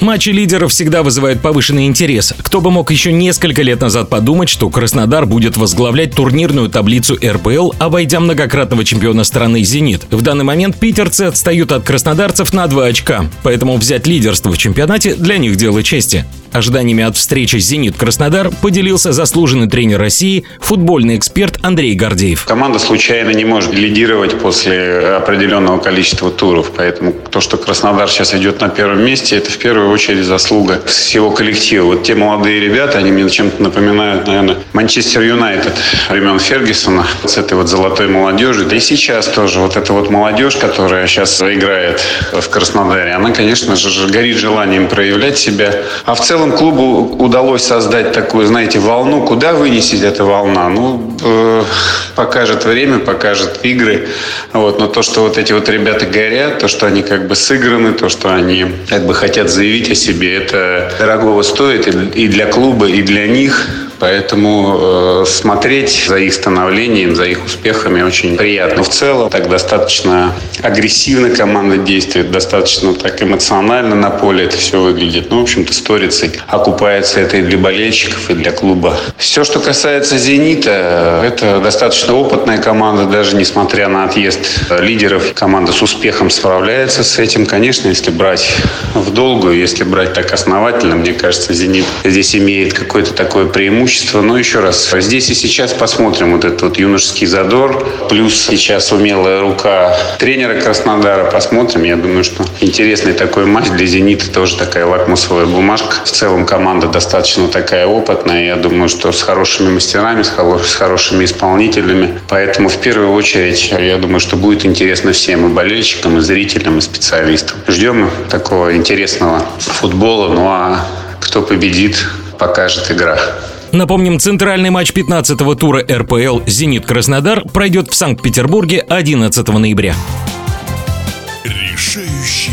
Матчи лидеров всегда вызывают повышенный интерес. Кто бы мог еще несколько лет назад подумать, что Краснодар будет возглавлять турнирную таблицу РПЛ, обойдя многократного чемпиона страны «Зенит». В данный момент питерцы отстают от краснодарцев на 2 очка, поэтому взять лидерство в чемпионате для них дело чести. Ожиданиями от встречи «Зенит-Краснодар» поделился заслуженный тренер России, футбольный эксперт Андрей Гордеев. Команда случайно не может лидировать после определенного количества туров, поэтому то, что Краснодар сейчас идет на первом месте, это в первую очередь заслуга всего коллектива. Вот те молодые ребята, они мне чем-то напоминают, наверное, Манчестер Юнайтед времен Фергюсона с этой вот золотой молодежи. Да и сейчас тоже вот эта вот молодежь, которая сейчас играет в Краснодаре, она, конечно же, горит желанием проявлять себя. А в целом клубу удалось создать такую, знаете, волну. Куда вынесет эта волна? Ну, э, покажет время, покажет игры. Вот. Но то, что вот эти вот ребята горят, то, что они как бы сыграны, то, что они как бы хотят заявить о себе, это дорогого стоит и для клуба, и для них. Поэтому э, смотреть за их становлением, за их успехами очень приятно. В целом так достаточно агрессивно команда действует, достаточно так эмоционально на поле это все выглядит. Ну, в общем-то, сторицей окупается это и для болельщиков, и для клуба. Все, что касается «Зенита», это достаточно опытная команда, даже несмотря на отъезд лидеров. Команда с успехом справляется с этим. Конечно, если брать в долгую, если брать так основательно, мне кажется, «Зенит» здесь имеет какое-то такое преимущество преимущество. Но еще раз, здесь и сейчас посмотрим вот этот вот юношеский задор. Плюс сейчас умелая рука тренера Краснодара. Посмотрим. Я думаю, что интересный такой матч для «Зенита» тоже такая лакмусовая бумажка. В целом команда достаточно такая опытная. Я думаю, что с хорошими мастерами, с, с хорошими исполнителями. Поэтому в первую очередь, я думаю, что будет интересно всем и болельщикам, и зрителям, и специалистам. Ждем такого интересного футбола. Ну а кто победит, покажет игра. Напомним, центральный матч 15-го тура РПЛ «Зенит-Краснодар» пройдет в Санкт-Петербурге 11 ноября. Решающий